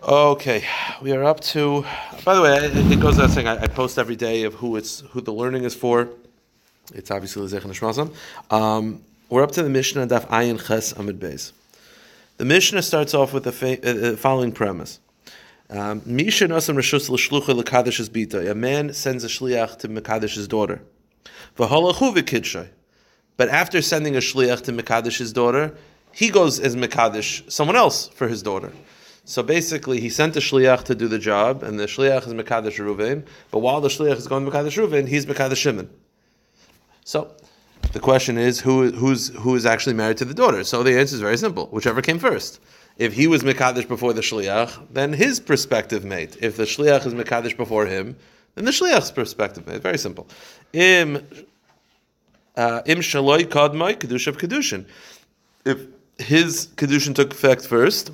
Okay, we are up to. By the way, it goes without saying I, I post every day of who it's who the learning is for. It's obviously Lezech Nishmasam. Um We're up to the Mishnah Daf Ayin Ches Amud Beis. The Mishnah starts off with the fa- uh, uh, following premise. Um, Misha Nasam Rishus L'Shlucha L'Kadish's Bita. A man sends a shliach to Mekadish's daughter. But after sending a shliach to Mekadish's daughter, he goes as Mekadish someone else for his daughter. So basically, he sent the shliach to do the job, and the shliach is Mekadish Ruvain. But while the shliach is going to Mekadish Ruvain, he's Mekadish Shimon. So the question is, who who's who is actually married to the daughter? So the answer is very simple: whichever came first. If he was Mekadesh before the shliach, then his perspective mate. If the shliach is Mekadesh before him, then the shliach's perspective mate. Very simple. Im uh, im shaloi kadmai kedusha of kedushin. If his kedushin took effect first,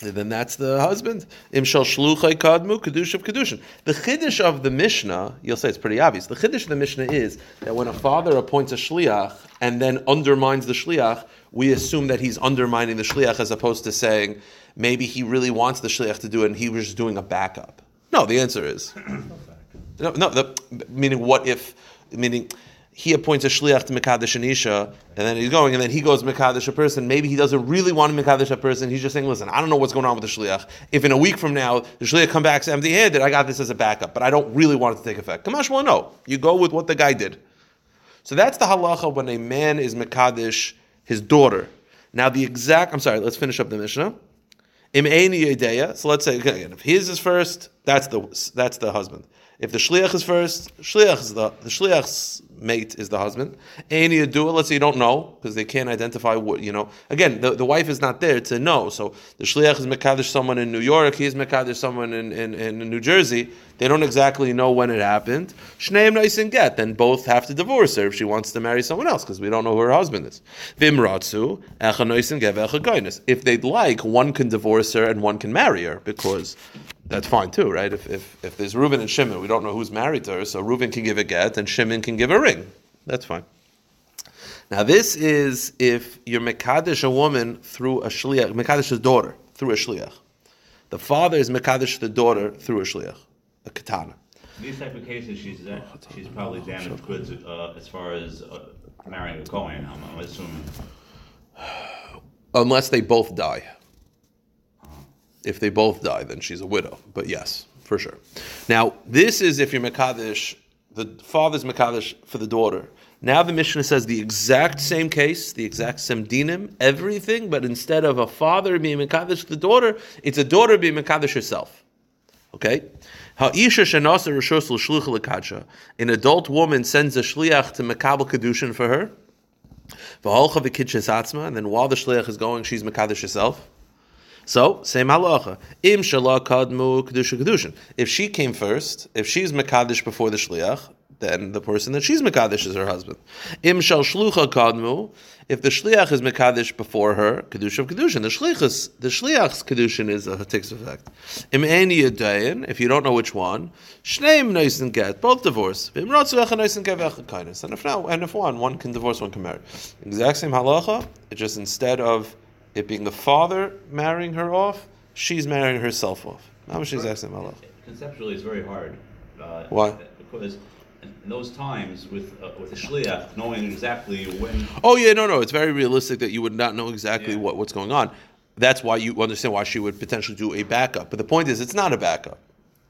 then that's the husband. Im shal shluchai kadmu kedusha of kedushin. The chiddush of the Mishnah, you'll say it's pretty obvious. The chiddush of the Mishnah is that when a father appoints a shliach and then undermines the shliach, we assume that he's undermining the shliach as opposed to saying maybe he really wants the shliach to do it and he was just doing a backup. No, the answer is no. No, the, meaning what if? Meaning he appoints a shliach to Mekadesh and Isha, and then he's going, and then he goes Mekadesh a person. Maybe he doesn't really want to Mekadesh a person. He's just saying, listen, I don't know what's going on with the shliach. If in a week from now the shliach comes back empty handed, I got this as a backup, but I don't really want it to take effect. Kamash will no. You go with what the guy did. So that's the halacha when a man is Mekadesh his daughter. Now the exact, I'm sorry, let's finish up the Mishnah. Im. So let's say again, if his is first, that's the that's the husband. If the shliach is first, shliach is the the shliach's mate is the husband. Eini yedua. Let's say you don't know because they can't identify what you know. Again, the, the wife is not there to know. So the shliach is mekadesh someone in New York. He is mekadesh someone in, in, in New Jersey. They don't exactly know when it happened. Shneim nice and get. Then both have to divorce her if she wants to marry someone else because we don't know who her husband is. Vimratsu and get If they'd like, one can divorce her and one can marry her because that's fine too, right? If, if, if there's Reuben and Shimon, we don't know who's married to her, so Reuben can give a get and Shimon can give a ring. That's fine. Now this is if you're Mekadesh a woman through a shliach, Mekadesh's daughter through a shliach. The father is Mekadesh the daughter through a shliach, a katana. In these type of cases, she's uh, she's probably damaged goods uh, as far as uh, marrying a Cohen. I'm, I'm assuming. Unless they both die. If they both die, then she's a widow. But yes, for sure. Now, this is if you're Mekadesh, the father's Mekadesh for the daughter. Now the Mishnah says the exact same case, the exact same dinim, everything, but instead of a father being Mekadesh the daughter, it's a daughter being Mekadesh herself. Okay? An adult woman sends a shliach to Mekabel Kedushin for her. And then while the shliach is going, she's Mekadesh herself. So, same halacha. Im shala kadmu kedusha kedushin. If she came first, if she's mekadesh before the shliach, then the person that she's mekadesh is her husband. Im shal shlucha kadmu. If the shliach is mekadesh before her, kedusha of kedushin. The shliach's the shliach's kedushin is a takes effect. Im eni yadayin. If you don't know which one, shneim noisen get both divorce. Im ratzu echa noisen get kindness. And if now, and if one, one can divorce, one can marry. Exact same halacha. It's just instead of it being the father marrying her off, she's marrying herself off. How much exact same halacha? Conceptually, it's very hard. Uh, Why? Because in those times, with uh, with a shliach, knowing exactly when. Oh yeah, no, no. It's very realistic that you would not know exactly Yeah. what, what's going on. That's why you understand why she would potentially do a backup. But the point is, it's not a backup.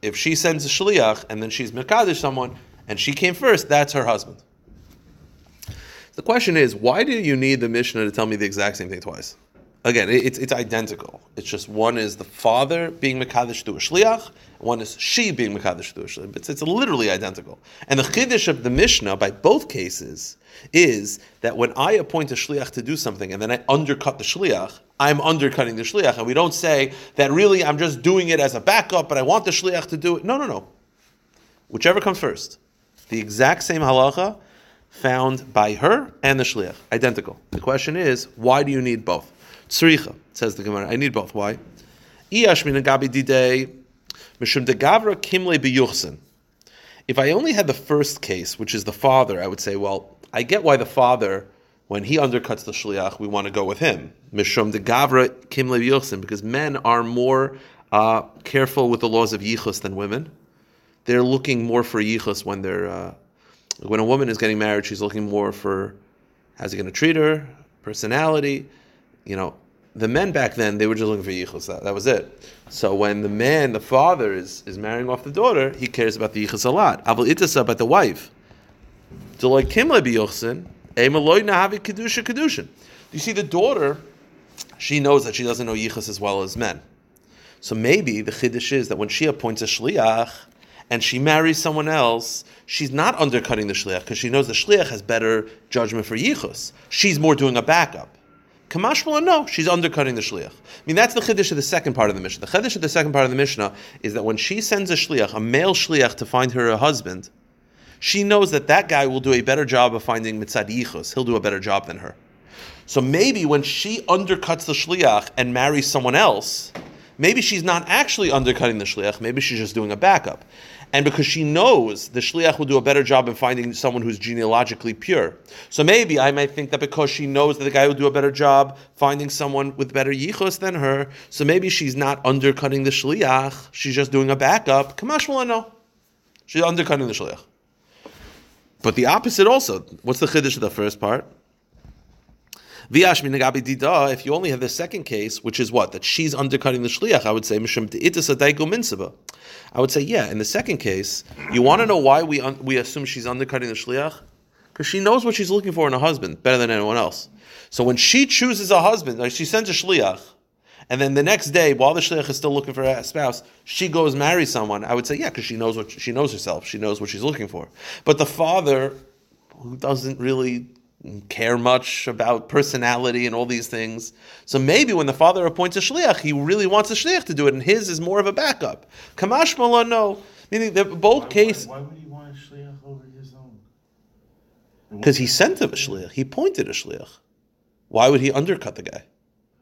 If she sends a shliach and then she's mekadesh someone and she came first, that's her husband. The question is, why do you need the Mishnah to tell me the exact same thing twice? Again, it- it's, it's identical. It's just one is the father being Mekadesh to a Shliach, one is she being Mekadesh to a Shliach. It's, it's literally identical. And the Chiddush of the Mishnah, by both cases, is that when I appoint a Shliach to do something and then I undercut the Shliach, I'm undercutting the Shliach. And we don't say that really I'm just doing it as a backup, but I want the Shliach to do it. No, no, no. Whichever comes first. The exact same halacha found by her and the shliach, identical. The question is, why do you need both? Tzricha, says the Gemara. I need both. Why? Kimle biyuchsin. If I only had the first case, which is the father, I would say, well, I get why the father when he undercuts the shliach, we want to go with him. Mishum de gavra kim leviyochsin, because men are more uh, careful with the laws of yichus than women. They're looking more for yichus when they're uh, when a woman is getting married. She's looking more for how's he going to treat her, personality. You know, the men back then they were just looking for yichus. That, that was it. So when the man, the father, is is marrying off the daughter, he cares about the yichus a lot. Aval itasa about the wife. Do. You see, the daughter, she knows that she doesn't know yichus as well as men. So maybe the chiddush is that when she appoints a shliach and she marries someone else, she's not undercutting the shliach because she knows the shliach has better judgment for yichus. She's more doing a backup. Kamashmala, no, she's undercutting the shliach. I mean, that's the chiddush of the second part of the Mishnah. The chiddush of the second part of the Mishnah is that when she sends a shliach, a male shliach, to find her a husband, she knows that that guy will do a better job of finding mitzad yichus. He'll do a better job than her. So maybe when she undercuts the shliach and marries someone else, maybe she's not actually undercutting the shliach. Maybe she's just doing a backup. And because she knows the shliach will do a better job in finding someone who's genealogically pure. So maybe I might think that because she knows that the guy will do a better job finding someone with better yichus than her, so maybe she's not undercutting the shliach. She's just doing a backup. Kamash no. She's undercutting the shliach. But the opposite also. What's the chiddush of the first part? If you only have the second case, which is what that she's undercutting the shliach, I would say I would say yeah. In the second case, you want to know why we un- we assume she's undercutting the shliach because she knows what she's looking for in a husband better than anyone else. So when she chooses a husband, like she sends a shliach, and then the next day, while the shliach is still looking for a spouse, she goes marry someone. I would say, yeah, because she knows what she knows herself. She knows what she's looking for. But the father, who doesn't really care much about personality and all these things, so maybe when the father appoints a shliach, he really wants a shliach to do it, and his is more of a backup. Kamash Mala, no. Meaning that both cases. Why, why, would he want a shliach over his own? Because he sent him a shliach. He pointed a shliach. Why would he undercut the guy?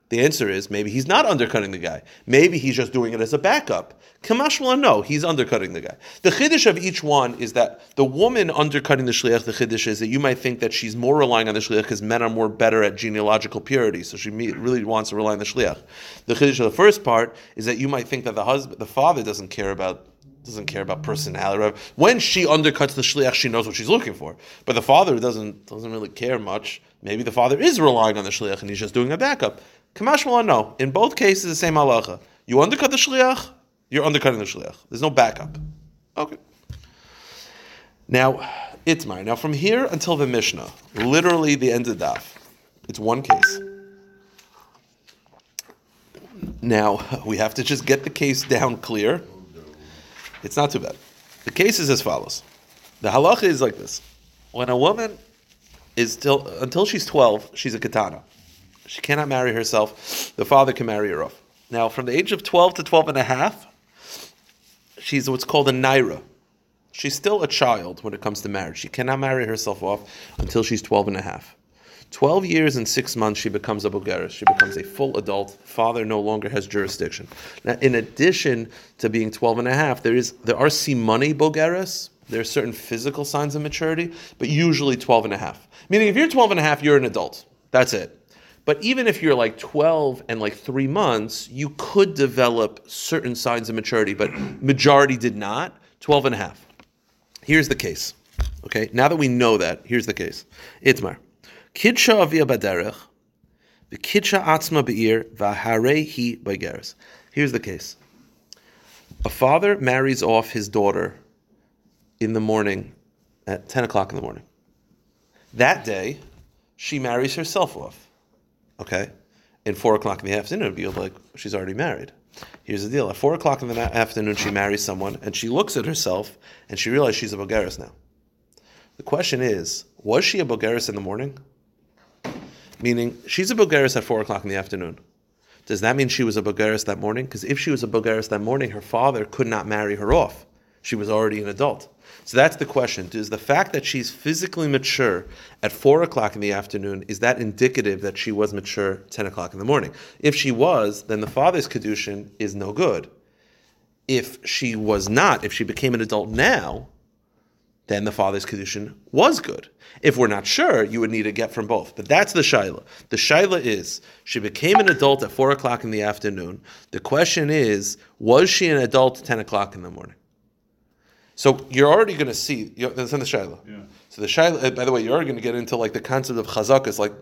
The answer is maybe he's not undercutting the guy. Maybe he's just doing it as a backup. Kamashmala, no, he's undercutting the guy. The chiddush of each one is that the woman undercutting the shliach, the chiddush is that you might think that she's more relying on the shliach because men are more better at genealogical purity, so she really wants to rely on the shliach. The chiddush of the first part is that you might think that the husband, the father, doesn't care about doesn't care about personality. When she undercuts the shliach, she knows what she's looking for. But the father doesn't doesn't really care much. Maybe the father is relying on the shliach and he's just doing a backup. Kamashmala, no. In both cases, the same halacha. You undercut the shliach, you're undercutting the shliach. There's no backup. Okay. Now, Itmar. Now, from here until the Mishnah, literally the end of daf, it's one case. Now, we have to just get the case down clear. It's not too bad. The case is as follows. The halacha is like this. When a woman is still, until she's 12, she's a katana. She cannot marry herself. The father can marry her off. Now, from the age of 12 to 12 and a half, she's what's called a naira. She's still a child when it comes to marriage. She cannot marry herself off until she's 12 and a half. 12 years and six months, she becomes a bogeres. She becomes a full adult. Father no longer has jurisdiction. Now, in addition to being 12 and a half, there, is, there are simani Bulgaris. There are certain physical signs of maturity, but usually 12 and a half. Meaning, if you're 12 and a half, you're an adult. That's it. But even if you're like 12 and like three months, you could develop certain signs of maturity, but majority did not. 12 and a half. Here's the case. Okay, now that we know that, here's the case. Itmar. Kidsha avia baderech, kidsha atzma be'ir, vaharehi hi Here's the case. A father marries off his daughter in the morning at 10 o'clock in the morning. That day, she marries herself off okay, in four o'clock in the afternoon, be like she's already married. Here's the deal: at four o'clock in the afternoon, she marries someone, and she looks at herself, and she realizes she's a bogeres now. The question is, was she a bogeres in the morning? Meaning, she's a bogeres at four o'clock in the afternoon. Does that mean she was a bogeres that morning? Because if she was a bogeres that morning, her father could not marry her off. She was already an adult. So that's the question. Is the fact that she's physically mature at four o'clock in the afternoon, is that indicative that she was mature 10 o'clock in the morning? If she was, then the father's Kedushin is no good. If she was not, if she became an adult now, then the father's kedushin was good. If we're not sure, you would need a get from both. But that's the shaila. The shaila is she became an adult at four o'clock in the afternoon. The question is, was she an adult at ten o'clock in the morning? So you're already going to see. That's in the shaila. Yeah. So the shaila. uh, By the way, you're already going to get into like the concept of chazakas, like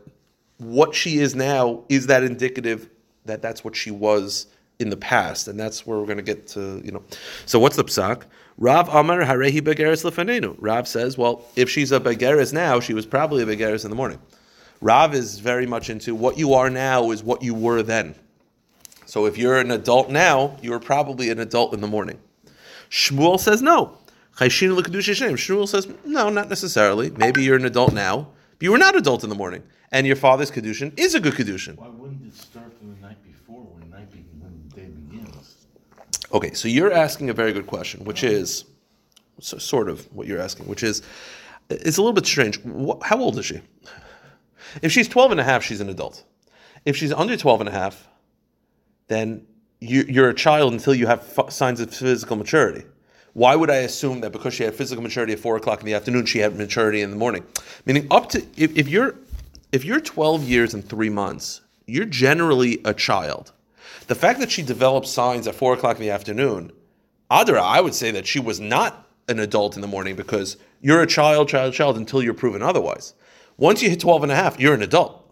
what she is now. Is that indicative that that's what she was in the past, and that's where we're going to get to. You know. So what's the psak? Rav Amar Harehi Begeres Lefanenu. Rav says, well, if she's a Begeres now, she was probably a Begeres in the morning. Rav is very much into what you are now is what you were then. So if you're an adult now, you were probably an adult in the morning. Shmuel says no. Chayshin l'kedusha shem. Shmuel says no, not necessarily. Maybe you're an adult now, but you were not adult in the morning, and your father's kedushin is a good kedushin. Why wouldn't it start from the night before when night be- when the day begins? Okay, so you're asking a very good question, which is so, sort of what you're asking, which is it's a little bit strange. How old is she? If she's 12 and a half, she's an adult. If she's under 12 and a half, then you, you're a child until you have f- signs of physical maturity. Why would I assume that because she had physical maturity at four o'clock in the afternoon, she had maturity in the morning? Meaning, up to if, if you're if you're 12 years and three months, you're generally a child. The fact that she developed signs at four o'clock in the afternoon, Adara, I would say that she was not an adult in the morning because you're a child, child, child until you're proven otherwise. Once you hit 12 and a half, you're an adult.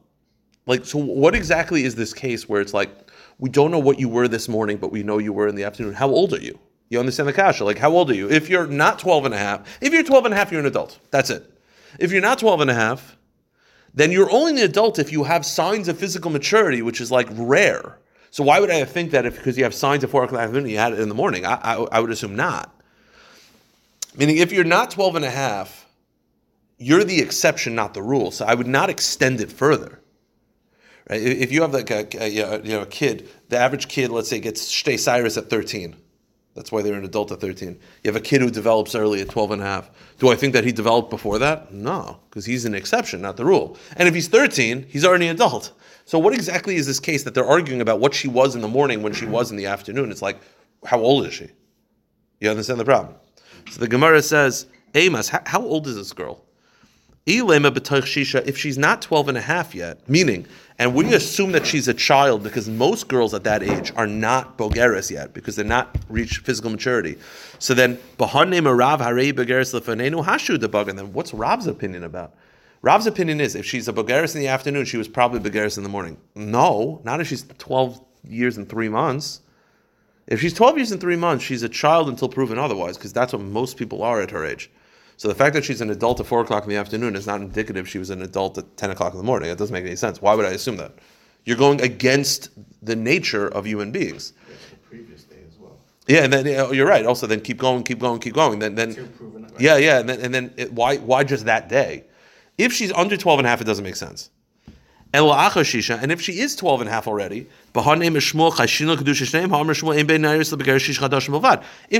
Like, so what exactly is this case where it's like, we don't know what you were this morning, but we know you were in the afternoon? How old are you? You understand the kasha? Like, how old are you? If you're not 12 and a half, if you're 12 and a half, you're an adult. That's it. If you're not 12 and a half, then you're only an adult if you have signs of physical maturity, which is like rare. So why would I think that if because you have signs of 4 o'clock in the afternoon, you had it in the morning? I, I, I would assume not. Meaning, if you're not 12 and a half, you're the exception, not the rule. So I would not extend it further. Right? If you have like a, a, you know, a kid, the average kid, let's say, gets Shtei Searos at 13. That's why they're an adult at 13. You have a kid who develops early at 12 and a half. Do I think that he developed before that? No, because he's an exception, not the rule. And if he's 13, he's already an adult. So what exactly is this case that they're arguing about what she was in the morning when she was in the afternoon? It's like, how old is she? You understand the problem? So the Gemara says, Amos, how, old is this girl? If she's not 12 and a half yet, meaning, and we assume that she's a child because most girls at that age are not bogeres yet because they're not reached physical maturity. So then, b'hanne Rav harei bogeres lefanenu hashu debug, and then what's Rav's opinion about? Rav's opinion is if she's a bogeres in the afternoon, she was probably bogeres in the morning. No, not if she's 12 years and three months. If she's 12 years and three months, she's a child until proven otherwise, because that's what most people are at her age. So the fact that she's an adult at 4 o'clock in the afternoon is not indicative she was an adult at 10 o'clock in the morning. It doesn't make any sense. Why would I assume that? You're going against the nature of human beings. Previous day as well. Yeah, and then know, oh, you're right. Also, then keep going, keep going, keep going. Then, then, proven it. yeah, yeah, and then, and then it, why, why just that day? If she's under 12 and a half, it doesn't make sense. And if she is 12 and a half already, if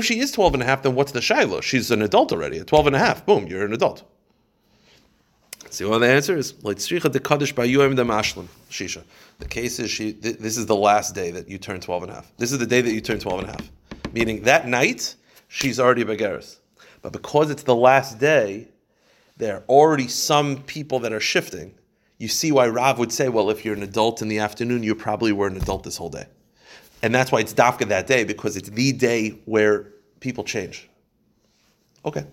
she is 12 and a half, then what's the shaila? She's an adult already. At 12 and a half, boom, you're an adult. See what the answer is? Shisha. The case is she. th- This is the last day that you turn 12 and a half. This is the day that you turn 12 and a half. Meaning that night she's already a begaris. But because it's the last day, there are already some people that are shifting. You see why Rav would say, well, if you're an adult in the afternoon, you probably were an adult this whole day. And that's why it's dafka that day, because it's the day where people change. Okay.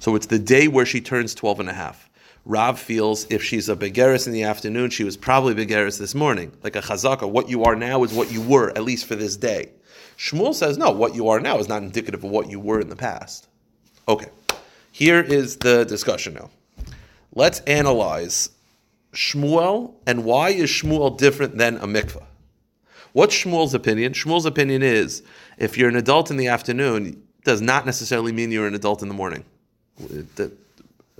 So it's the day where she turns 12 and a half. Rav feels if she's a begeris in the afternoon, she was probably begeris this morning. Like a chazaka, what you are now is what you were, at least for this day. Shmuel says, no, what you are now is not indicative of what you were in the past. Okay. Here is the discussion now. Let's analyze Shmuel and why is Shmuel different than a mikvah? What's Shmuel's opinion? Shmuel's opinion is if you're an adult in the afternoon, does not necessarily mean you're an adult in the morning. The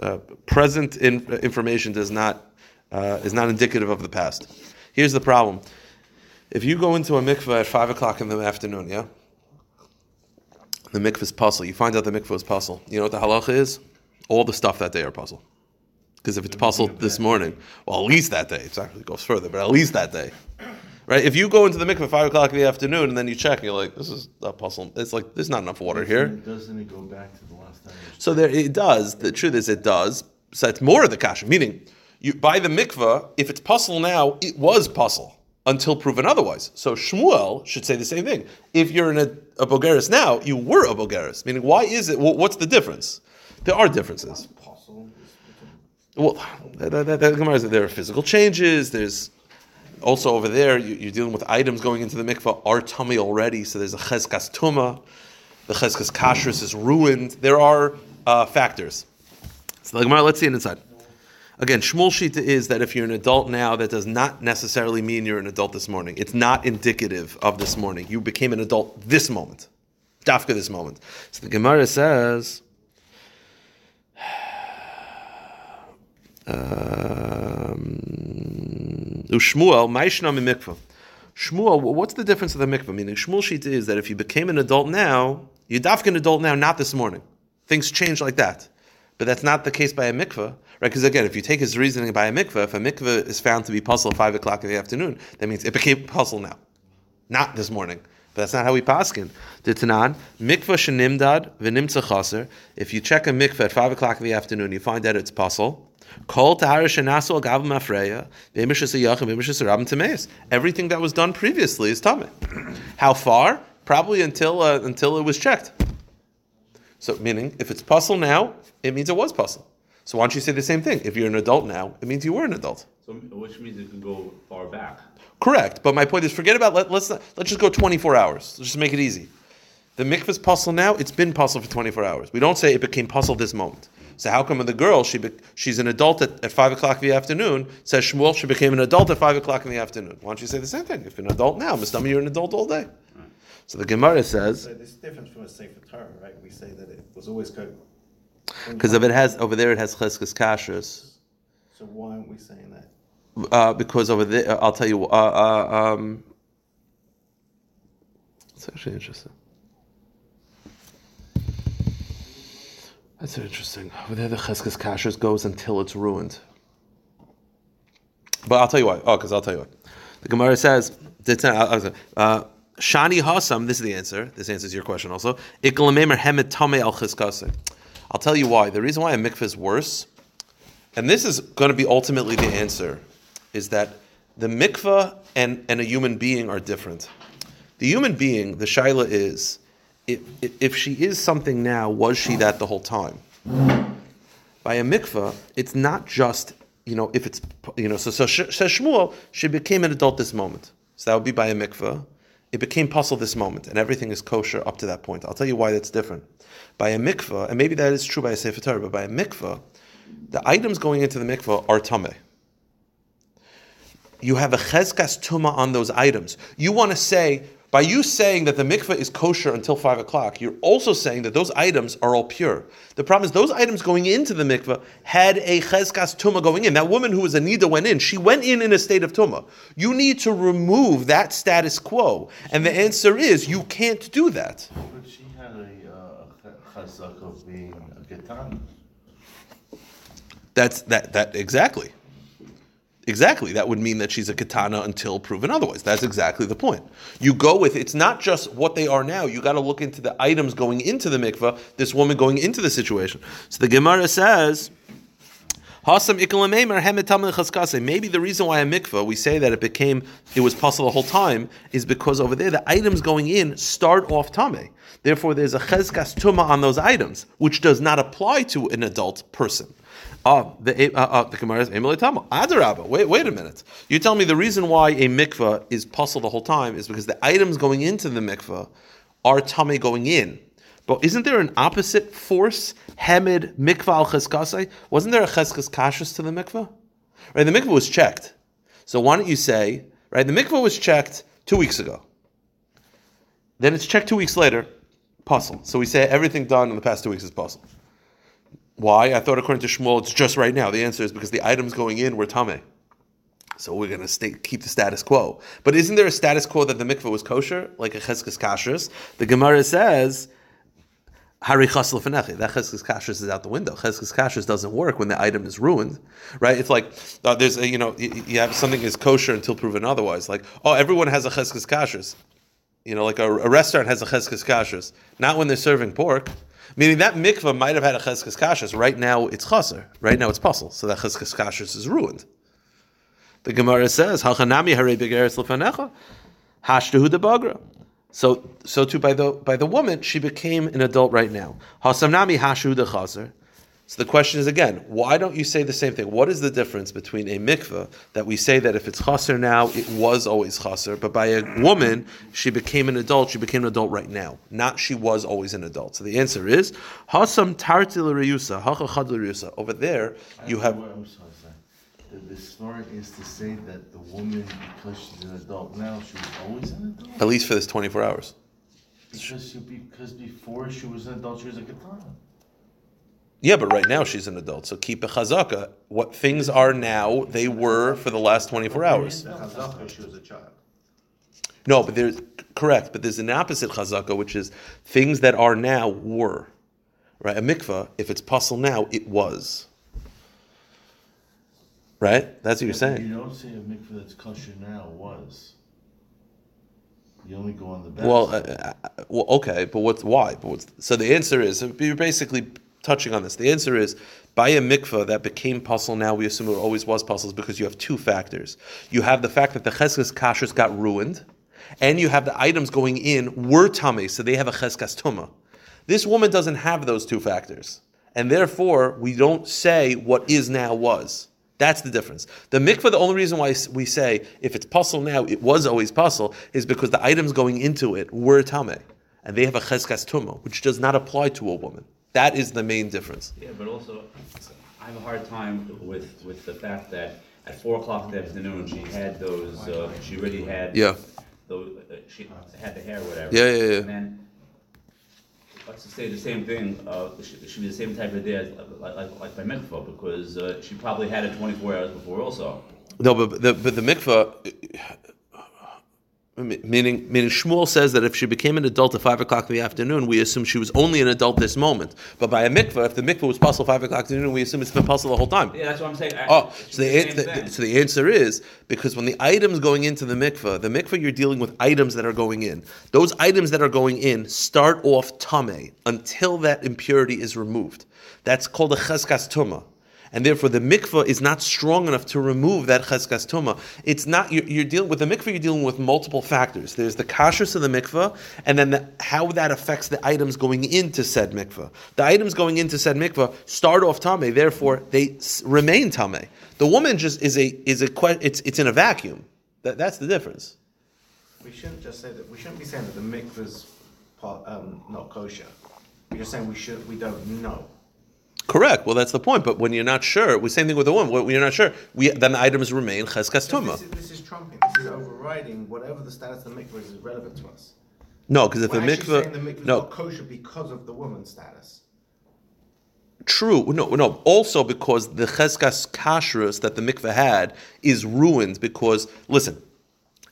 uh, present in, information does not uh, is not indicative of the past. Here's the problem: if you go into a mikvah at five o'clock in the afternoon, yeah, the mikvah is pasul. You find out the mikvah is pasul. You know what the halacha is? All the stuff that day are pasul. Because if it's pasul this morning, well, at least that day. It actually goes further, but at least that day. Right? If you go into the mikveh at five o'clock in the afternoon and then you check, you're like, this is a pasul. It's like there's not enough water here. Doesn't it go back to the last time? So there, it does. The truth is, it does. So it's more of the kasha. Meaning, you by the mikveh, if it's pasul now, it was pasul until proven otherwise. So Shmuel should say the same thing. If you're in a, a bogeris now, you were a bogeris. Meaning, why is it? wh- What's the difference? There are differences. Well, that Gemara is that there are physical changes. There's also over there you, you're dealing with items going into the mikvah are tameh already, so there's a cheskas tuma. The cheskas kashrus is ruined. There are uh, factors. So the Gemara, let's see it inside. Again, Shmuel Shita is that if you're an adult now, that does not necessarily mean you're an adult this morning. It's not indicative of this morning. You became an adult this moment. Dafka this moment. So the Gemara says, Um, Ushmuel, Maishna mikvah. Shmuel, what's the difference of the mikvah? Meaning, Shmuel Shita is that if you became an adult now, you're dafka an adult now, not this morning. Things change like that. But that's not the case by a mikvah, right? Because again, if you take his reasoning by a mikvah, if a mikvah is found to be pasul at 5 o'clock in the afternoon, that means it became pasul now, not this morning. But that's not how we paskin. The Tanan, mikvah shenimdad v'nimtza chaser. If you check a mikvah at 5 o'clock in the afternoon, you find out it's pasul. Kol tahar shenasu gav mafreya, v'imishas ayach and rabim tameis. Everything that was done previously is tameh. How far? Probably until uh, until it was checked. So, meaning, if it's pasul now, it means it was pasul. So, why don't you say the same thing? If you're an adult now, it means you were an adult. So, which means it can go far back. Correct. But my point is, forget about let, let's not, let's just go 24 hours. Let's just make it easy. The mikvah's pasul now. It's been pasul for 24 hours. We don't say it became pasul this moment. So how come the girl she be, she's an adult at, at five o'clock in the afternoon says Shmuel she became an adult at five o'clock in the afternoon? Why don't you say the same thing? If you're an adult now, Mustami, you're an adult all day. So the Gemara says So this is different from a Sefer Torah, right? We say that it was always good. because if it has over there it has cheskes kashrus. So why aren't we saying that? uh, because over there, I'll tell you. Uh, uh, um, it's actually interesting. That's interesting. Over there, the cheskes kashrus goes until it's ruined. But I'll tell you why. Oh, because I'll tell you why. The Gemara says, uh, Shani Hasam, this is the answer. This answers your question also. I'll tell you why. The reason why a mikveh is worse, and this is going to be ultimately the answer, is that the mikveh and, and a human being are different. The human being, the shaila is, if, if she is something now, was she that the whole time? By a mikveh, it's not just, you know, if it's, you know, so, so says Shmuel, she became an adult this moment. So that would be by a mikveh. It became pasul this moment, and everything is kosher up to that point. I'll tell you why that's different. By a mikveh, and maybe that is true by a Sefer Torah, but by a mikveh, the items going into the mikveh are tameh you have a chezkas tuma on those items. You want to say, by you saying that the mikveh is kosher until five o'clock, you're also saying that those items are all pure. The problem is those items going into the mikveh had a cheskas tuma going in. That woman who was a nida went in. She went in in a state of tuma. You need to remove that status quo, and the answer is you can't do that. But she had a uh, chazak of being a gitana. That's that that exactly. Exactly. That would mean that she's a katana until proven otherwise. That's exactly the point. You go with it's not just what they are now. You got to look into the items going into the mikvah. This woman going into the situation. So the Gemara says. Maybe the reason why a mikvah we say that it became it was possible the whole time is because over there the items going in start off tame. Therefore, there's a cheskas tuma on those items, which does not apply to an adult person. Ah, the uh, uh, the Gemara is Emily Tama. Adarabba. Wait, wait a minute. You tell me the reason why a mikvah is puzzled the whole time is because the items going into the mikvah are tummy going in. But isn't there an opposite force? Hamid mikvah al cheskasai. Wasn't there a cheskas kashrus to the mikvah? Right, the mikvah was checked. So why don't you say, right? The mikvah was checked two weeks ago. Then it's checked two weeks later, pasul. So we say everything done in the past two weeks is pasul. Why? I thought according to Shmuel, it's just right now. The answer is because the items going in were tame. So we're going to keep the status quo. But isn't there a status quo that the mikveh was kosher, like a cheskes kashrus? The Gemara says, Hari chas. That cheskes kashrus is out the window. Cheskes kashrus doesn't work when the item is ruined, right? It's like uh, there's a, you know you, you have something is kosher until proven otherwise. Like oh, everyone has a cheskes kashrus. You know, like a, a restaurant has a cheskes kashrus. Not when they're serving pork. Meaning that mikvah might have had a cheskes kashrus. Right now it's chaser. Right now it's pasul. So that cheskes kashrus is ruined. The Gemara says, "Hachanami hare begeres lefanecha, hashtahu de bagra." So, so too by the by the woman, she became an adult right now. Hasamnami hashu de chaser. So the question is again, why don't you say the same thing? What is the difference between a mikveh that we say that if it's chaser now, it was always chaser, but by a woman, she became an adult, she became an adult right now, not she was always an adult. So the answer is hasam tartil hachachad reyusa. Over there, you have. I'm sorry, sorry. The, story is to say that the woman, because she's an adult now, she was always an adult? At least for this 24 hours. Because she, because before she was an adult, she was a katana. Yeah, but right now she's an adult, so keep a chazaka. What things are now, they were for the last 24 hours. Chazaka, she was a child. No, but there's correct, but there's an opposite chazaka, which is things that are now were. Right? A mikvah, if it's pasul now, it was. Right? That's what you're saying. You saying. don't say a mikveh that's kosher now was. You only go on the best. Well, uh, uh, well, okay, but what's why? But what's, so the answer is you're basically touching on this. The answer is by a mikvah that became pasul. Now we assume it always was puzzles because you have two factors. You have the fact that the cheskes kashrus got ruined, and you have the items going in were tameh, so they have a cheskas tuma. This woman doesn't have those two factors, and therefore we don't say what is now was. That's the difference. The mikvah, the only reason why we say if it's pasul now, it was always pasul, is because the items going into it were tame, and they have a cheskas tuma, which does not apply to a woman. That is the main difference. Yeah, but also, I have a hard time with, with the fact that at four o'clock in the afternoon, she had those, uh, she already had. Yeah. Those, uh, she had the hair, whatever. Yeah, yeah, yeah. And then, let's just say the same thing, uh, she, she was the same type of day as, like, like, like by mikvah, because, uh, she probably had it twenty-four hours before also. No, but the but the mikvah, meaning meaning Shmuel says that if she became an adult at five o'clock in the afternoon, we assume she was only an adult this moment. But by a mikvah, if the mikvah was possible five o'clock in the afternoon, we assume it's been possible the whole time. Yeah, that's what I'm saying. I- Oh, so the, the the- so the answer is because when the items going into the mikvah, the mikvah you're dealing with items that are going in. Those items that are going in start off tame until that impurity is removed. That's called a cheskas tuma. And therefore, the mikvah is not strong enough to remove that cheskas tuma. It's not you're, you're dealing with the mikvah. You're dealing with multiple factors. There's the kashrus of the mikvah, and then the, how that affects the items going into said mikvah. The items going into said mikvah start off tame. Therefore, they remain tame. The woman just is a is a it's it's in a vacuum. That, that's the difference. We shouldn't just say that, we shouldn't be saying that the mikvah's part, um, not kosher. We're just saying we should, we don't know. Correct. Well, that's the point. But when you're not sure, we same thing with the woman. When you're not sure, we then the items remain cheskas tuma. This is, is trumping, this is overriding whatever the status of the mikvah is relevant to us. No, because if We're the saying the mikvah mikvah, is no, not kosher because of the woman's status. True. No, no. Also because the cheskas kashrus that the mikveh had is ruined because listen,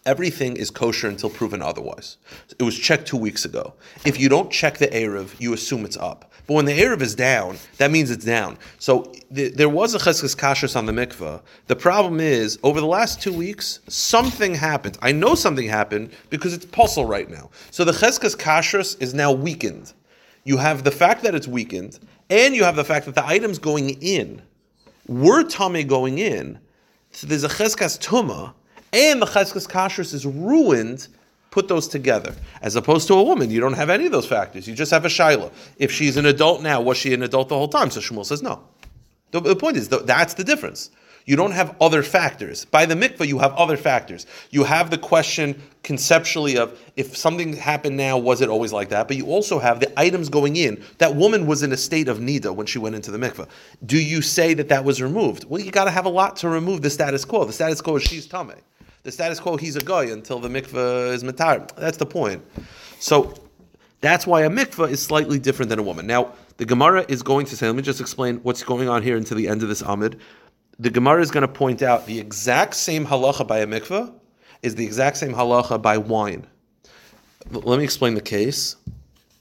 everything is kosher until proven otherwise. It was checked two weeks ago. If you don't check the eruv, you assume it's up. But when the eruv is down, that means it's down. So th- there was a cheskas kashrus on the mikveh. The problem is over the last two weeks, something happened. I know something happened because it's pasul right now. So the cheskas kashrus is now weakened. You have the fact that it's weakened, and you have the fact that the items going in were tameh going in. So there's a cheskas tuma, and the cheskas kashrus is ruined. Put those together, as opposed to a woman. You don't have any of those factors. You just have a shaila. If she's an adult now, was she an adult the whole time? So Shmuel says no. The, the point is, th- that's the difference. You don't have other factors. By the mikvah, you have other factors. You have the question conceptually of if something happened now, was it always like that? But you also have the items going in. That woman was in a state of nida when she went into the mikvah. Do you say that that was removed? Well, you got to have a lot to remove the status quo. The status quo is she's tame. The status quo, he's a guy until the mikvah is matar. That's the point. So that's why a mikvah is slightly different than a woman. Now, the Gemara is going to say, let me just explain what's going on here until the end of this Amud. The Gemara is going to point out the exact same halacha by a mikvah is the exact same halacha by wine. Let me explain the case.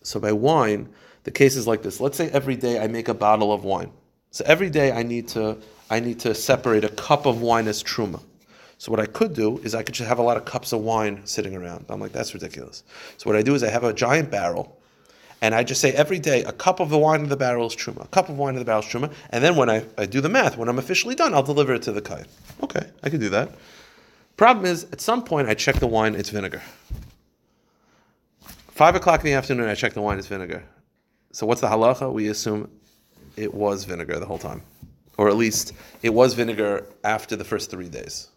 So by wine, The case is like this. Let's say every day I make a bottle of wine. So every day I need to I need to separate a cup of wine as truma. So what I could do is I could just have a lot of cups of wine sitting around. I'm like, that's ridiculous. So what I do is I have a giant barrel, and I just say every day a cup of the wine in the barrel is truma, a cup of wine in the barrel is truma, and then when I, I do the math, when I'm officially done, I'll deliver it to the kain. Okay, I can do that. Problem is, at some point I check the wine, it's vinegar. Five o'clock in the afternoon, I check the wine, it's vinegar. So what's the halacha? We assume it was vinegar the whole time. Or at least it was vinegar after the first three days.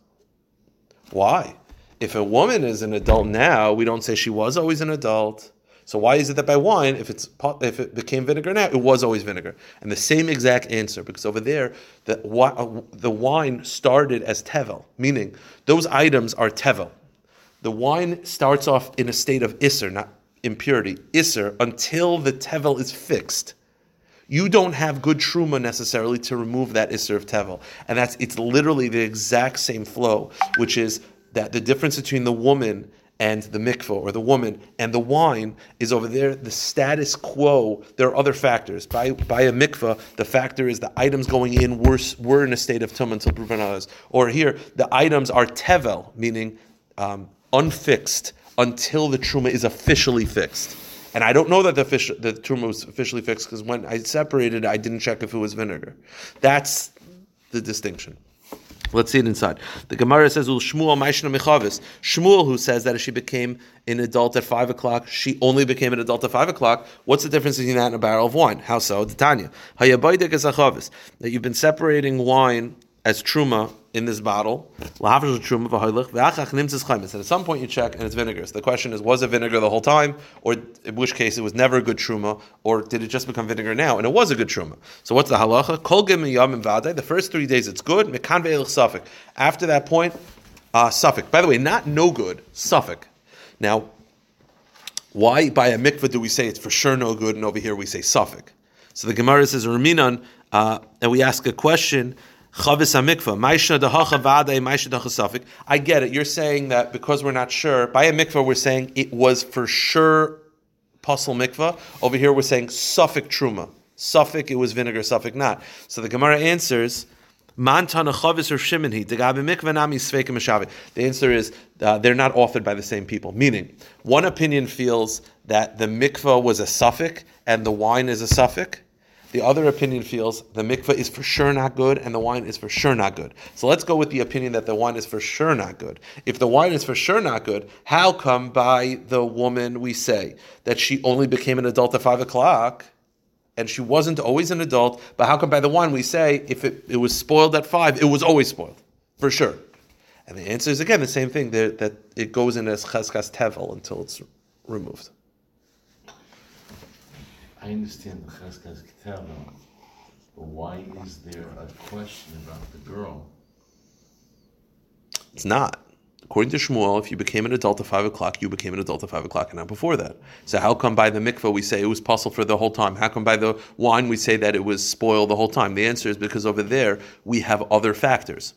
Why? If a woman is an adult now, we don't say she was always an adult. So why is it that by wine, if it's if it became vinegar now, it was always vinegar? And the same exact answer, because over there, the the wine started as tevel, meaning those items are tevel. The wine starts off in a state of isser, not impurity, isser, until the tevel is fixed. You don't have good truma necessarily to remove that isser of tevel, and that's it's literally the exact same flow, which is that the difference between the woman and the mikvah, or the woman and the wine, is over there the status quo. There are other factors. By by a mikvah, the factor is the items going in were, were in a state of tum until proven others. Or here, the items are tevel, meaning um, unfixed until the truma is officially fixed. And I don't know that the fish, the truma was officially fixed because when I separated, I didn't check if it was vinegar. That's the distinction. Let's see it inside. The Gemara says, "Ul Shmuel Maishna Mechavis." Shmuel, who says that if she became an adult at five o'clock, she only became an adult at five o'clock. What's the difference between that and a barrel of wine? How so? The Tanya Hayabaydik is That you've been separating wine as truma in this bottle. And at some point you check and it's vinegar. So the question is, was it vinegar the whole time? Or in which case it was never a good truma? Or did it just become vinegar now? And it was a good truma. So what's the halacha? The first three days it's good. After that point, uh, suffik. By the way, not no good, suffik. Now, why by a mikvah do we say it's for sure no good, and over here we say suffik? So the Gemara says Raminan, uh, and we ask a question. Chavis hamikvah, maisha dahacha vade, dacha suffik. I get it. You're saying that because we're not sure by a mikvah, we're saying it was for sure pasul mikvah. Over here, we're saying suffik truma. Suffik, it was vinegar. Suffik not. So the Gemara answers. Mantana chavis or shimonhi degabe mikvah nami sveikim mishavi. The answer is uh, they're not authored by the same people. Meaning, one opinion feels that the mikvah was a suffik and the wine is a suffik. The other opinion feels the mikveh is for sure not good and the wine is for sure not good. So let's go with the opinion that the wine is for sure not good. If the wine is for sure not good, how come by the woman we say that she only became an adult at five o'clock? And she wasn't always an adult, but how come by the wine we say if it, it was spoiled at five, it was always spoiled? For sure. And the answer is again the same thing, that it goes in as cheskas tevel until it's removed. I understand the Cheskas Ketela, but why is there a question about the girl? It's not. According to Shmuel, if you became an adult at five o'clock, you became an adult at five o'clock, and not before that. So how come by the mikvah we say it was pasul for the whole time? How come by the wine we say that it was spoiled the whole time? The answer is because over there we have other factors.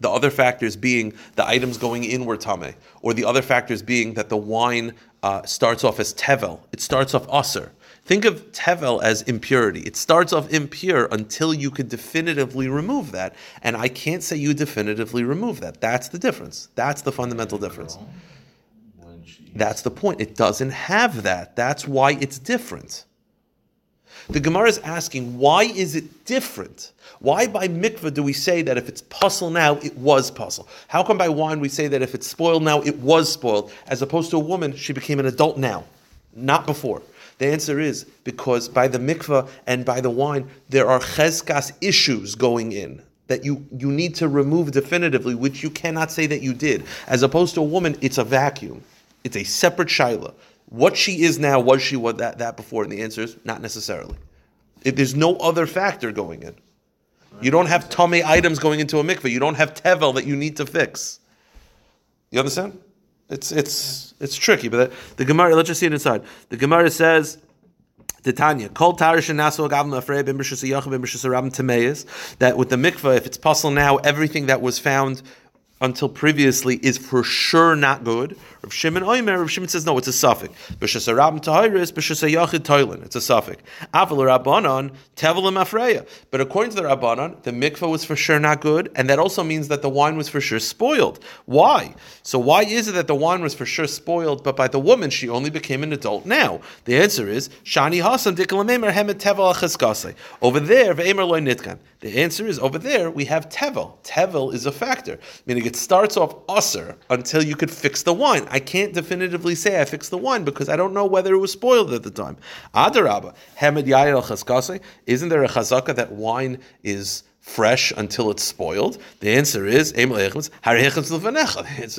The other factors being the items going in were tame, or the other factors being that the wine uh, starts off as tevel. It starts off aser. Think of tevel as impurity. It starts off impure until you could definitively remove that. And I can't say you definitively remove that. That's the difference. That's the fundamental difference. That's the point. It doesn't have that. That's why it's different. The Gemara is asking, why is it different? Why by mikvah do we say that if it's pasul now, it was pasul? How come by wine we say that if it's spoiled now, it was spoiled, as opposed to a woman, she became an adult now, not before? The answer is because by the mikvah and by the wine, there are cheskas issues going in that you, you need to remove definitively, which you cannot say that you did. As opposed to a woman, it's a vacuum. It's a separate shaila. What she is now, was she what that, that before? And the answer is not necessarily. If there's no other factor going in. You don't have tameh items going into a mikvah. You don't have tevel that you need to fix. You understand? It's it's it's tricky, but the, the Gemara. Let's just see it inside. The Gemara says. That with the mikvah, if it's pasul now, everything that was found until previously is for sure not good. Rav Shimon oh, Oimer, Rav Shimon says no, it's a suffik. B'shas Rabban Tahiris, b'shas Yachid Toilin, it's a suffik. Aval Rabbanon Tevelim Afreya. But according to the Rabbanon, the mikvah was for sure not good, and that also means that the wine was for sure spoiled. Why? So why is it that the wine was for sure spoiled, but by the woman she only became an adult now? The answer is Shani Hasan Dikalamemer Hemet Tevel. Over there, Ve'emer Loy Nitkan. The answer is over there we have tevel. Tevel is a factor, meaning it starts off usser until you could fix the wine. I can't definitively say I fixed the wine because I don't know whether it was spoiled at the time. Adarabba, Hamed Yair Chaskase. Isn't there a chazaka that wine is fresh until it's spoiled? The answer is The answer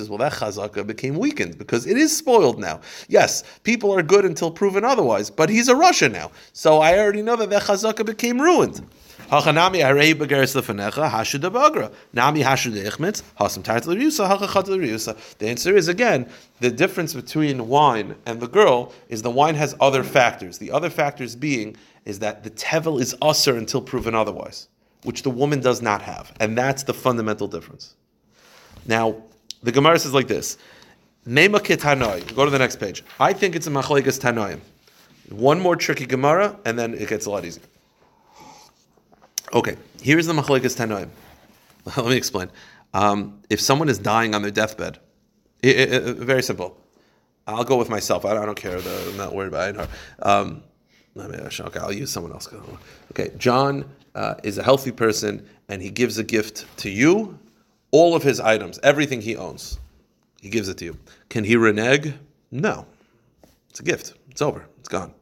is well that chazaka became weakened because it is spoiled now. Yes, people are good until proven otherwise, but he's a rasha now, so I already know that that chazaka became ruined. Hachanami begeres lefenecha hashu debagra. Nami hashu deichmitz hasam tart l'riusa hachachat l'riusa. The answer is again the difference between wine and the girl is the wine has other factors. The other factors being is that the tevel is usser until proven otherwise, which the woman does not have, and that's the fundamental difference. Now, the Gemara says like this. Go to the next page. I think it's a machlekas tanoim. One more tricky Gemara, and then it gets a lot easier. Okay, here's the Machlekes Tanoim. Let me explain. Um, if someone is dying on their deathbed, it, it, it, very simple. I'll go with myself. I don't, I don't care. I'm not worried about it. Um, okay, I'll use someone else. Okay, John uh, is a healthy person, and he gives a gift to you, all of his items, everything he owns. He gives it to you. Can he renege? No. It's a gift. It's over. It's gone.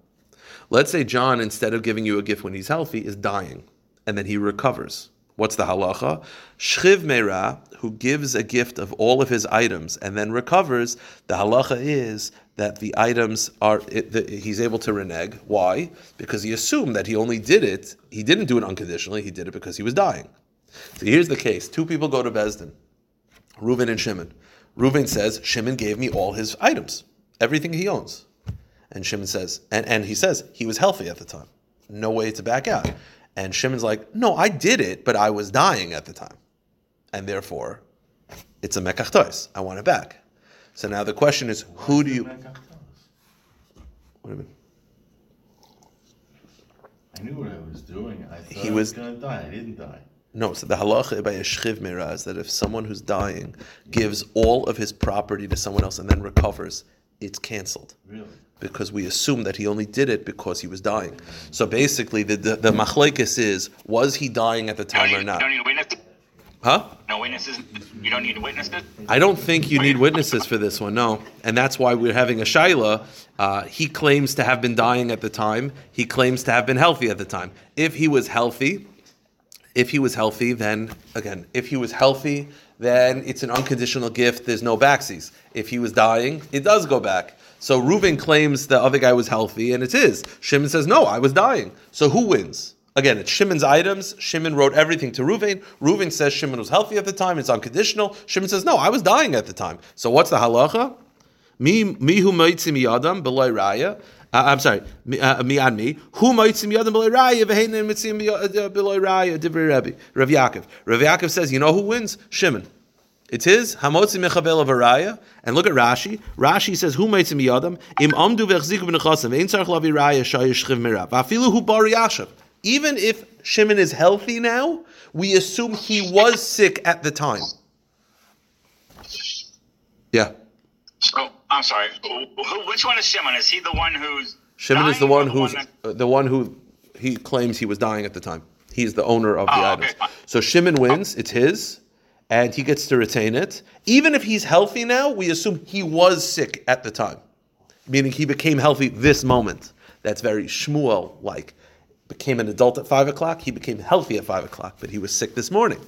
Let's say John, instead of giving you a gift when he's healthy, is dying and then he recovers. What's the halacha? Shchiv Meira, who gives a gift of all of his items and then recovers, the halacha is that the items are, it, the, he's able to renege. Why? Because he assumed that he only did it, he didn't do it unconditionally, he did it because he was dying. So here's the case two people go to Besdin, Reuven and Shimon. Reuven says, Shimon gave me all his items, everything he owns. And Shimon says, and, and he says, he was healthy at the time. No way to back out. And Shimon's like, no, I did it, but I was dying at the time. And therefore, it's a mekachtois. I want it back. So now the question is, who do you... What do you mean? I knew what I was doing. I thought He I was- was going to die. I didn't die. No, so the halacha by a shchiv mira is that if someone who's dying gives all of his property to someone else and then recovers, it's canceled. Really? Because we assume that he only did it because he was dying. So basically, the, the, the machlekes is, was he dying at the time or not? don't need witnesses. Huh? No witnesses. You don't need witnesses. I don't think you need witnesses for this one, no. And that's why we're having a Shaila. Uh, he claims to have been dying at the time. He claims to have been healthy at the time. If he was healthy, if he was healthy, then, again, if he was healthy, then it's an unconditional gift. There's no backsies. If he was dying, it does go back. So Reuven claims the other guy was healthy, and it is. Shimon says, no, I was dying. So who wins? Again, it's Shimon's items. Shimon wrote everything to Reuven. Reuven says Shimon was healthy at the time. It's unconditional. Shimon says, no, I was dying at the time. So what's the halacha? Mi mi adam beloy raya. Uh, I'm sorry, me on me. Who moitzi mi adam beloy raya v'heinen mitzi mi uh, beloy raya divrei Rebbe Rav Yaakov. Rav Yaakov says, you know who wins? Shimon. It's his hamotzi mechavel of raya. And look at Rashi. Rashi says, "Who moitzi mi adam im amdu v'chziku b'nechasim ein tzarich lavi raya shayish mirav v'afilu hu bari yashav." Even if Shimon is healthy now, we assume he was sick at the time. Yeah. So I'm sorry. Who, which one is Shimon? Is he the one who's Shimon is the one who's that- uh, the one who he claims he was dying at the time. He's the owner of the Oh, items. okay. So Shimon wins; it's his, and he gets to retain it. Even if he's healthy now, we assume he was sick at the time, meaning he became healthy this moment. That's very Shmuel like. Became an adult at five o'clock. He became healthy at five o'clock, but he was sick this morning.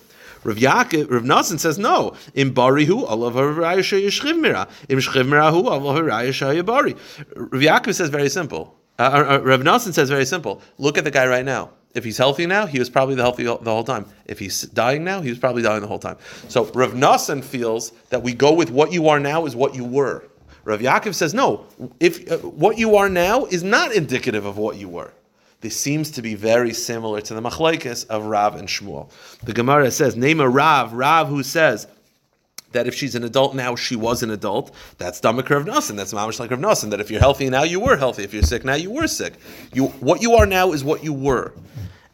Rav Yaakov, Rav Nassan says no. In barihu Allah harayah yishchiv mira. In shchiv mirahu Allah harayah bari. Rav Yaakov says very simple. Uh, uh, uh, Rav Nassan says very simple. Look at the guy right now. If he's healthy now, he was probably the healthy the whole time. If he's dying now, he was probably dying the whole time. So Rav Nassan feels that we go with what you are now is what you were. Rav Yaakov says no. If uh, what you are now is not indicative of what you were. This seems to be very similar to the machlekes of Rav and Shmuel. The Gemara says, name a Rav, Rav who says that if she's an adult now, she was an adult. That's Damar Rav Nasan. That's Mamish like Rav Nasan. That if you're healthy now, you were healthy. If you're sick now, you were sick. You what you are now is what you were.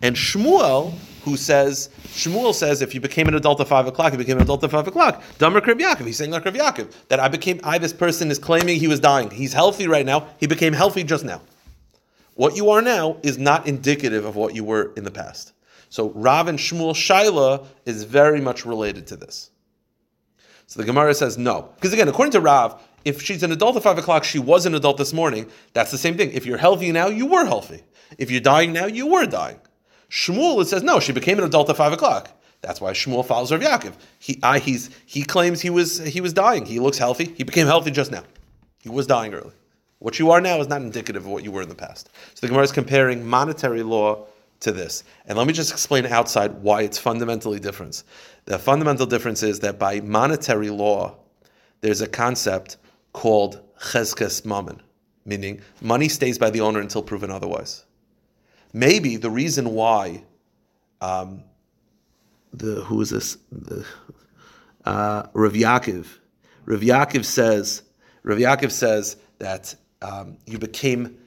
And Shmuel, who says Shmuel says if you became an adult at five o'clock, you became an adult at five o'clock. Damar Rav Yaakov. He's saying like Rav Yaakov that I became. I this person is claiming he was dying. He's healthy right now. He became healthy just now. What you are now is not indicative of what you were in the past. So Rav and Shmuel Shaila is very much related to this. So the Gemara says no. Because again, according to Rav, if she's an adult at 5 o'clock, she was an adult this morning, that's the same thing. If you're healthy now, you were healthy. If you're dying now, you were dying. Shmuel, says no, she became an adult at 5 o'clock. That's why Shmuel follows Rav Yaakov. He, I, he's, he claims he was, he was dying. He looks healthy. He became healthy just now. He was dying early. What you are now is not indicative of what you were in the past. So the Gemara is comparing monetary law to this. And let me just explain outside why it's fundamentally different. The fundamental difference is that by monetary law, there's a concept called cheskes mammon, meaning money stays by the owner until proven otherwise. Maybe the reason why um, the who is this? The, uh, Rav Yaakov. Rav Yaakov says, Rav Yaakov says that um, you became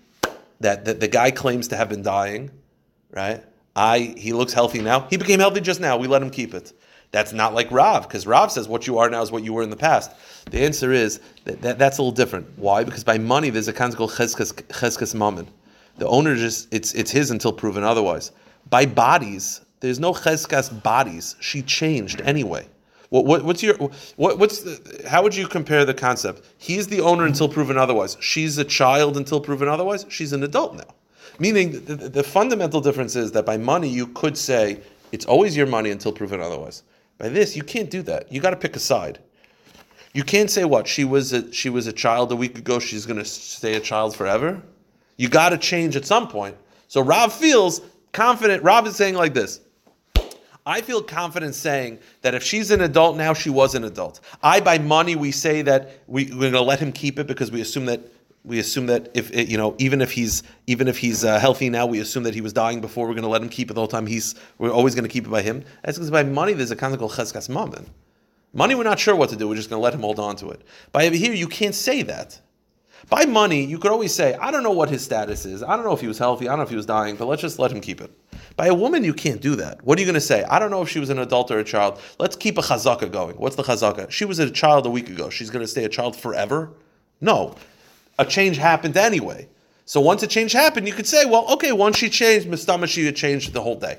that, that the guy claims to have been dying, right? I he looks healthy now. He became healthy just now. We let him keep it. That's not like Rav, because Rav says what you are now is what you were in the past. The answer is that, that that's a little different. Why? Because by money there's a concept called cheskes, cheskes mammon. The owner just it's it's his until proven otherwise. By bodies, there's no cheskas bodies. She changed anyway. What, what, what's your what, what's the, how would you compare the concept? He's the owner until proven otherwise. She's a child until proven otherwise. She's an adult now. Meaning the, the, fundamental difference is that by money you could say it's always your money until proven otherwise. By this you can't do that. You got to pick a side. You can't say what she was a, she was a child a week ago. She's going to stay a child forever. You got to change at some point. So Rav feels confident. Rav is saying like this. I feel confident saying that if she's an adult now, she was an adult. I, by money, we say that we, we're going to let him keep it because we assume that we assume that if you know, even if he's even if he's uh, healthy now, we assume that he was dying before. We're going to let him keep it the whole time. He's we're always going to keep it by him. That's because by money, there's a concept called cheskas mammon. Money, we're not sure what to do. We're just going to let him hold on to it. By here, you can't say that. By money, you could always say, I don't know what his status is. I don't know if he was healthy. I don't know if he was dying, but let's just let him keep it. By a woman, you can't do that. What are you going to say? I don't know if she was an adult or a child. Let's keep a chazaka going. What's the chazaka? She was a child a week ago. She's going to stay a child forever? No. A change happened anyway. So once a change happened, you could say, well, okay, once she changed, Mistama, she had changed the whole day.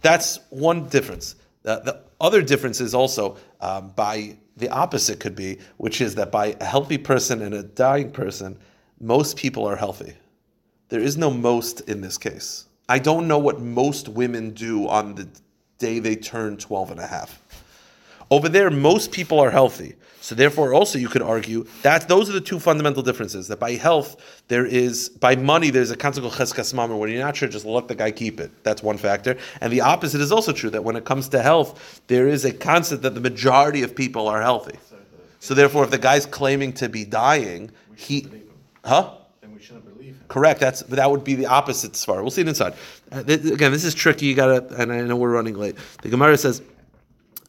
That's one difference. Uh, the other difference is also um, by the opposite could be, which is that by a healthy person and a dying person, most people are healthy. There is no most in this case. I don't know what most women do on the day they turn 12 and a half. Over there, most people are healthy. So therefore, also you could argue that those are the two fundamental differences. That by health, there is by money, there's a concept called cheskas mammon, where you're not sure, just let the guy keep it. That's one factor. And the opposite is also true. That when it comes to health, there is a concept that the majority of people are healthy. So therefore, if the guy's claiming to be dying, he, huh? Then we shouldn't believe him. Correct. That's that would be the opposite svar. We'll see it inside. Uh, th- again, this is tricky. You gotta, and I know we're running late. The Gemara says.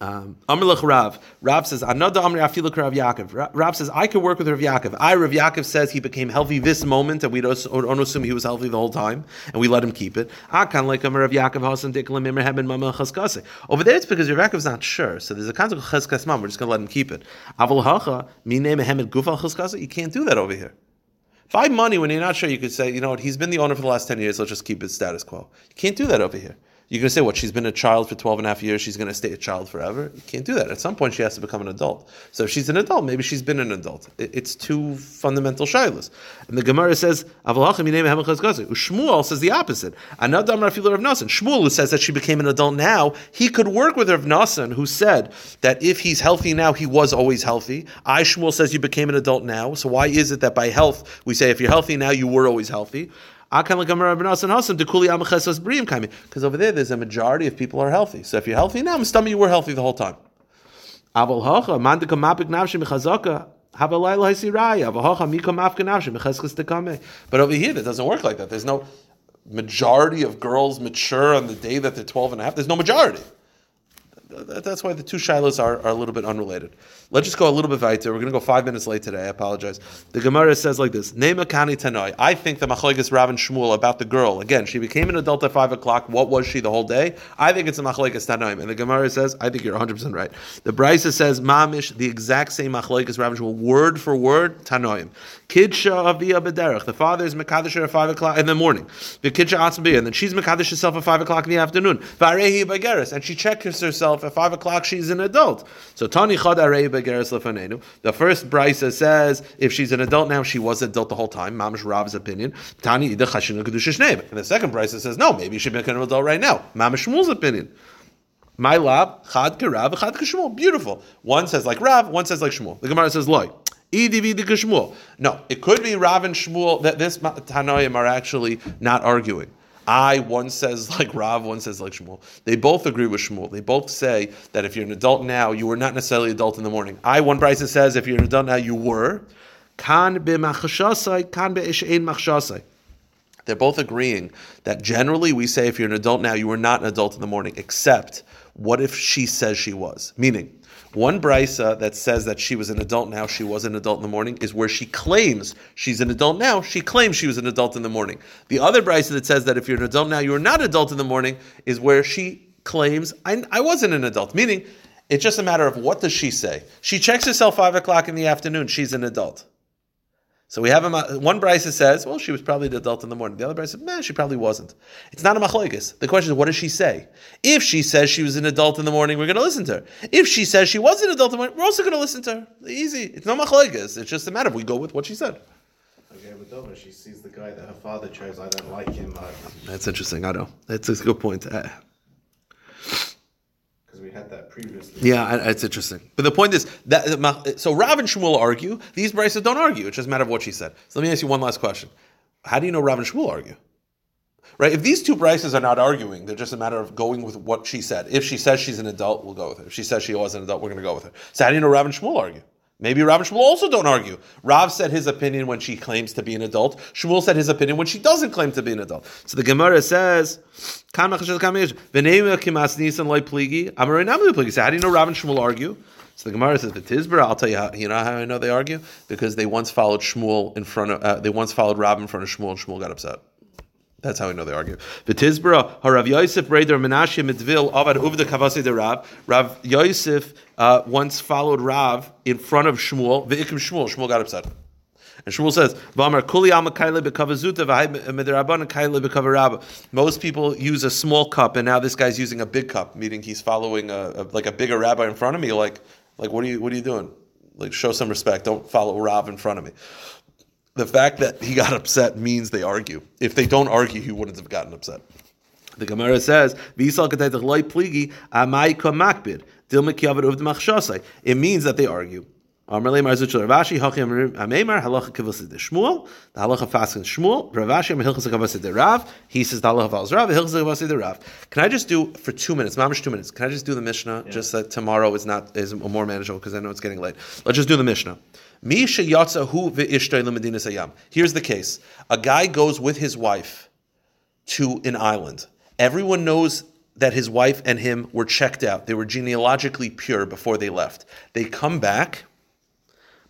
Um, Amr Rav. Rav says, Another Amr Afiluk Rav Yaakov. Ra- Rav says, I could work with Rav Yaakov. I, Rav Yaakov says he became healthy this moment, and we don't, don't assume he was healthy the whole time, and we let him keep it. Akan like Amr Rav Yaakov Hasan Diklam Imr Hebben Mama Chaskase. Over there, it's because Rav Yaakov's not sure, so there's a concept of Chaskas Mam. We're just going to let him keep it. Aval Hacha Mine Mehemed Gufal Chaskase. You can't do that over here. By money when you're not sure. You could say, you know what, he's been the owner for the last 10 years, let's just keep it status quo. You can't do that over here. You're going to say, what, she's been a child for 12 and a half years, she's going to stay a child forever? You can't do that. At some point, she has to become an adult. So if she's an adult, maybe she's been an adult. It's two fundamental shilas. And the Gemara says, Shmuel says the opposite. Another Rav Nasan. Shmuel, who says that she became an adult now, he could work with Rav Nasan, who said that if he's healthy now, he was always healthy. I, Shmuel, says you became an adult now. So why is it that by health, we say if you're healthy now, you were always healthy? Because over there, there's a majority of people are healthy. So if you're healthy now, Mustami, you were healthy the whole time. But over here, that doesn't work like that. There's no majority of girls mature on the day that they're 12 and a half. There's no majority. That- That's why the two shilas are, are a little bit unrelated. Let's just go a little bit weiter. We're going to go five minutes late today. I apologize. The Gemara says like this: Nema kani tanoi. I think the machlekes Rav and Shmuel about the girl. Again, she became an adult at five o'clock. What was she the whole day? I think it's a machlekes tanoim. And the Gemara says, I think you're 100 percent right. The Brisa says mamish the exact same machlekes Rav and Shmuel, word for word tanoim. Kidsha avia bederech. The father is mekadosh at five o'clock in the morning. The kidsha atzbiyah, and then she's mekadosh herself at five o'clock in the afternoon. Varehi bageres, and she checks herself at five o'clock. She's an adult. So Tani chad arehi bageres lefanenu. The first brisa says if she's an adult now, she was an adult the whole time. Mamish Rav's opinion. Tani ida chashina kedusha. And the second brisa says no, maybe she should be an adult right now. Mamish Shmuel's opinion. My lab, chad kerav, chad kishmuel. Beautiful. One says like Rav, one says like Shmuel. The Gemara says loy. No, it could be Rav and Shmuel that this Tanoim are actually not arguing. I one says like Rav, one says like Shmuel. They both agree with Shmuel. They both say that if you're an adult now, you were not necessarily adult in the morning. I one brisa says if you're an adult now, you were. Kan b'machshasai, kan machshasai. They're both agreeing that generally we say if you're an adult now, you were not an adult in the morning, except what if she says she was? Meaning, one brisa that says that she was an adult now, she was an adult in the morning, is where she claims she's an adult now, she claims she was an adult in the morning. The other brisa that says that if you're an adult now, you are not adult in the morning, is where she claims I, I wasn't an adult. Meaning, it's just a matter of what does she say? She checks herself five o'clock in the afternoon, she's an adult. So we have a, one brisa says, well, she was probably an adult in the morning. The other brisa says, nah, she probably wasn't. It's not a machlokes. The question is, what does she say? If she says she was an adult in the morning, we're going to listen to her. If she says she was an adult in the morning, we're also going to listen to her. Easy. It's no machlokes. It's just a matter of we go with what she said. Okay, with Dova, she sees the guy that her father chose. I don't like him That's interesting. I know. That's a good point. Uh, we had that previously. Yeah, it's interesting. But the point is that so Rav and Shmuel argue. These brises don't argue. It's just a matter of what she said. So let me ask you one last question. How do you know Rav and Shmuel argue? Right? If these two brises are not arguing, they're just a matter of going with what she said. If she says she's an adult, we'll go with her. If she says she was an adult, we're going to go with her. So how do you know Rav and Shmuel argue? Maybe Rav and Shmuel also don't argue. Rav said his opinion when she claims to be an adult. Shmuel said his opinion when she doesn't claim to be an adult. So the Gemara says, how do you know Rav and Shmuel argue? So the Gemara says, "V'tizbra." I'll tell you how. You know how I know they argue because they once followed Shmuel in front of. Uh, they once followed Rav in front of Shmuel, and Shmuel got upset. That's how we know they argue. V'tizbra harav Yosef Breder Menashe Mitvil Avad Uvda Kavasi de Rav. Rav Yosef uh, once followed Rav in front of Shmuel. V'ikim Shmuel. Shmuel got upset. And Shmuel says, "V'amar kuli alma bekavazuta bekavarabba." Most people use a small cup, and now this guy's using a big cup, meaning he's following a, a like a bigger rabbi in front of me. Like, like what are you what are you doing? Like, show some respect. Don't follow Rav in front of me the fact that he got upset means they argue. If they don't argue, he wouldn't have gotten upset. The Gemara says, "V'yisal kataytach loy pligi amai kamakbid dil mekiyavad uv. It means that they argue. Amarle Marzut Shel Ravashi Hachim Ameimar Halacha Kivas de Shmuel the Halacha Faskin Shmuel Ravashi Mehilchas Kavas Rav He says the Halacha Vals Rav Hilchas Kavas Rav Can I just do for two minutes Mamish two minutes Can I just do the Mishnah just that tomorrow is not is more manageable because I know it's getting late Let's just do the Mishnah Here's the case a guy goes with his wife to an island. Everyone knows that his wife and him were checked out. They were genealogically pure before they left. They come back.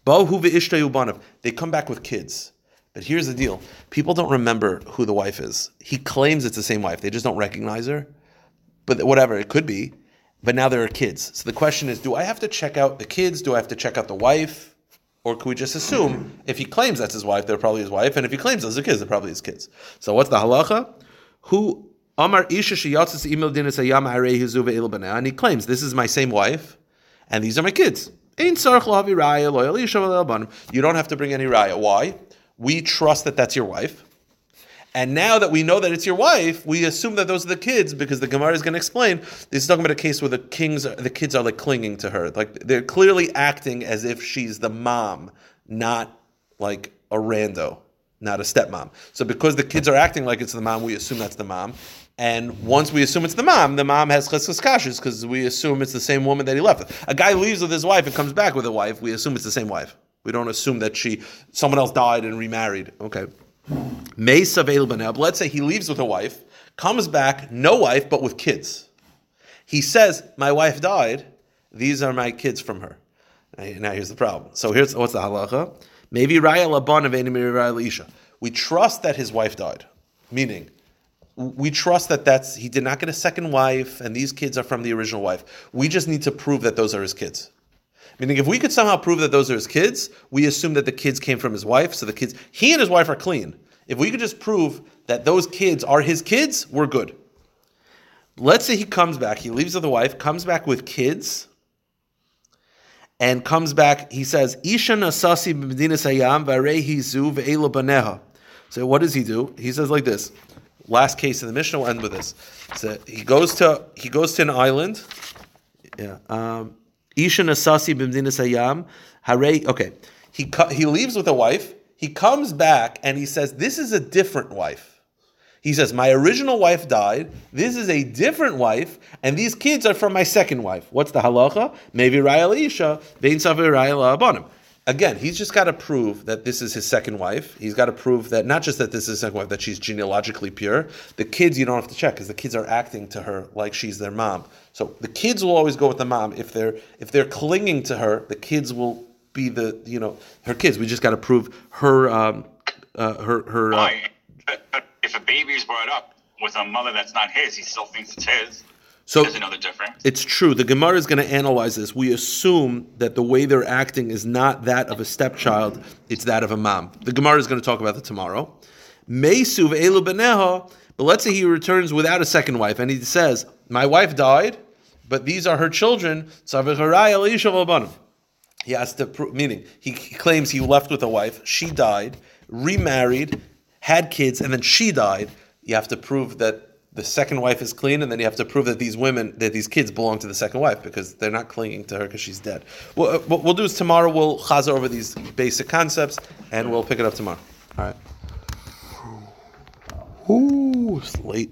They come back with kids. But here's the deal: people don't remember who the wife is. He claims it's the same wife. They just don't recognize her. But whatever it could be. But now there are kids. So the question is: Do I have to check out the kids? Do I have to check out the wife? Or could we just assume if he claims that's his wife, they're probably his wife, and if he claims those are kids, they're probably his kids. So what's the halacha? Who Amar Isha Shiyatzis Email Dinasayam Arei Hizuva Il and he claims this is my same wife, and these are my kids. You don't have to bring any raya. Why? We trust that that's your wife. And now that we know that it's your wife, we assume that those are the kids because the Gemara is going to explain. This is talking about a case where the kings, the kids are like clinging to her, like they're clearly acting as if she's the mom, not like a rando, not a stepmom. So because the kids are acting like it's the mom, we assume that's the mom. And once we assume it's the mom, the mom has cheskas kashas because we assume it's the same woman that he left with. A guy leaves with his wife and comes back with a wife. We assume it's the same wife. We don't assume that she someone else died and remarried. Okay. Mesa But let's say he leaves with a wife, comes back, no wife, but with kids. He says, My wife died. These are my kids from her. Now, now here's the problem. So here's what's the halacha? Maybe Raya Laban of Raya Isha. We trust that his wife died, meaning we trust that that's he did not get a second wife, and these kids are from the original wife. We just need to prove that those are his kids. Meaning, if we could somehow prove that those are his kids, we assume that the kids came from his wife. So the kids, he and his wife are clean. If we could just prove that those kids are his kids, we're good. Let's say he comes back, he leaves with the wife, comes back with kids, and comes back. He says, "Isha nasasi b'medinas hayam v'arehi zu ve'ela baneha." So what does he do? He says like this. Last case in the Mishnah. We'll end with this. So he goes to he goes to an island. Yeah. Um, Isha nasasi b'medinas hayam. Okay. He he leaves with a wife. He comes back and he says, "This is a different wife." He says, My original wife died. This is a different wife, and these kids are from my second wife. What's the halacha? Maybe Raya Isha, Bein Savi Raya Abanim. Again, he's just got to prove that this is his second wife. He's got to prove that not just that this is his second wife, that she's genealogically pure. The kids you don't have to check because the kids are acting to her like she's their mom. So the kids will always go with the mom. If they're if they're clinging to her, the kids will be the you know her kids. We just got to prove her um, uh, her her. Uh, If a baby is brought up with a mother that's not his, he still thinks it's his. So another difference. It's true. The Gemara is going to analyze this. We assume that the way they're acting is not that of a stepchild; it's that of a mom. The Gemara is going to talk about that tomorrow. Meisuv elu beneha. But let's say he returns without a second wife, and he says, "My wife died, but these are her children." He has to prove, meaning he claims he left with a wife, she died, remarried, had kids, and then she died. You have to prove that the second wife is clean, and then you have to prove that these women, that these kids belong to the second wife because they're not clinging to her because she's dead. Uh, what we'll do is tomorrow we'll chaza over these basic concepts, and we'll pick it up tomorrow. All right. Ooh, it's late.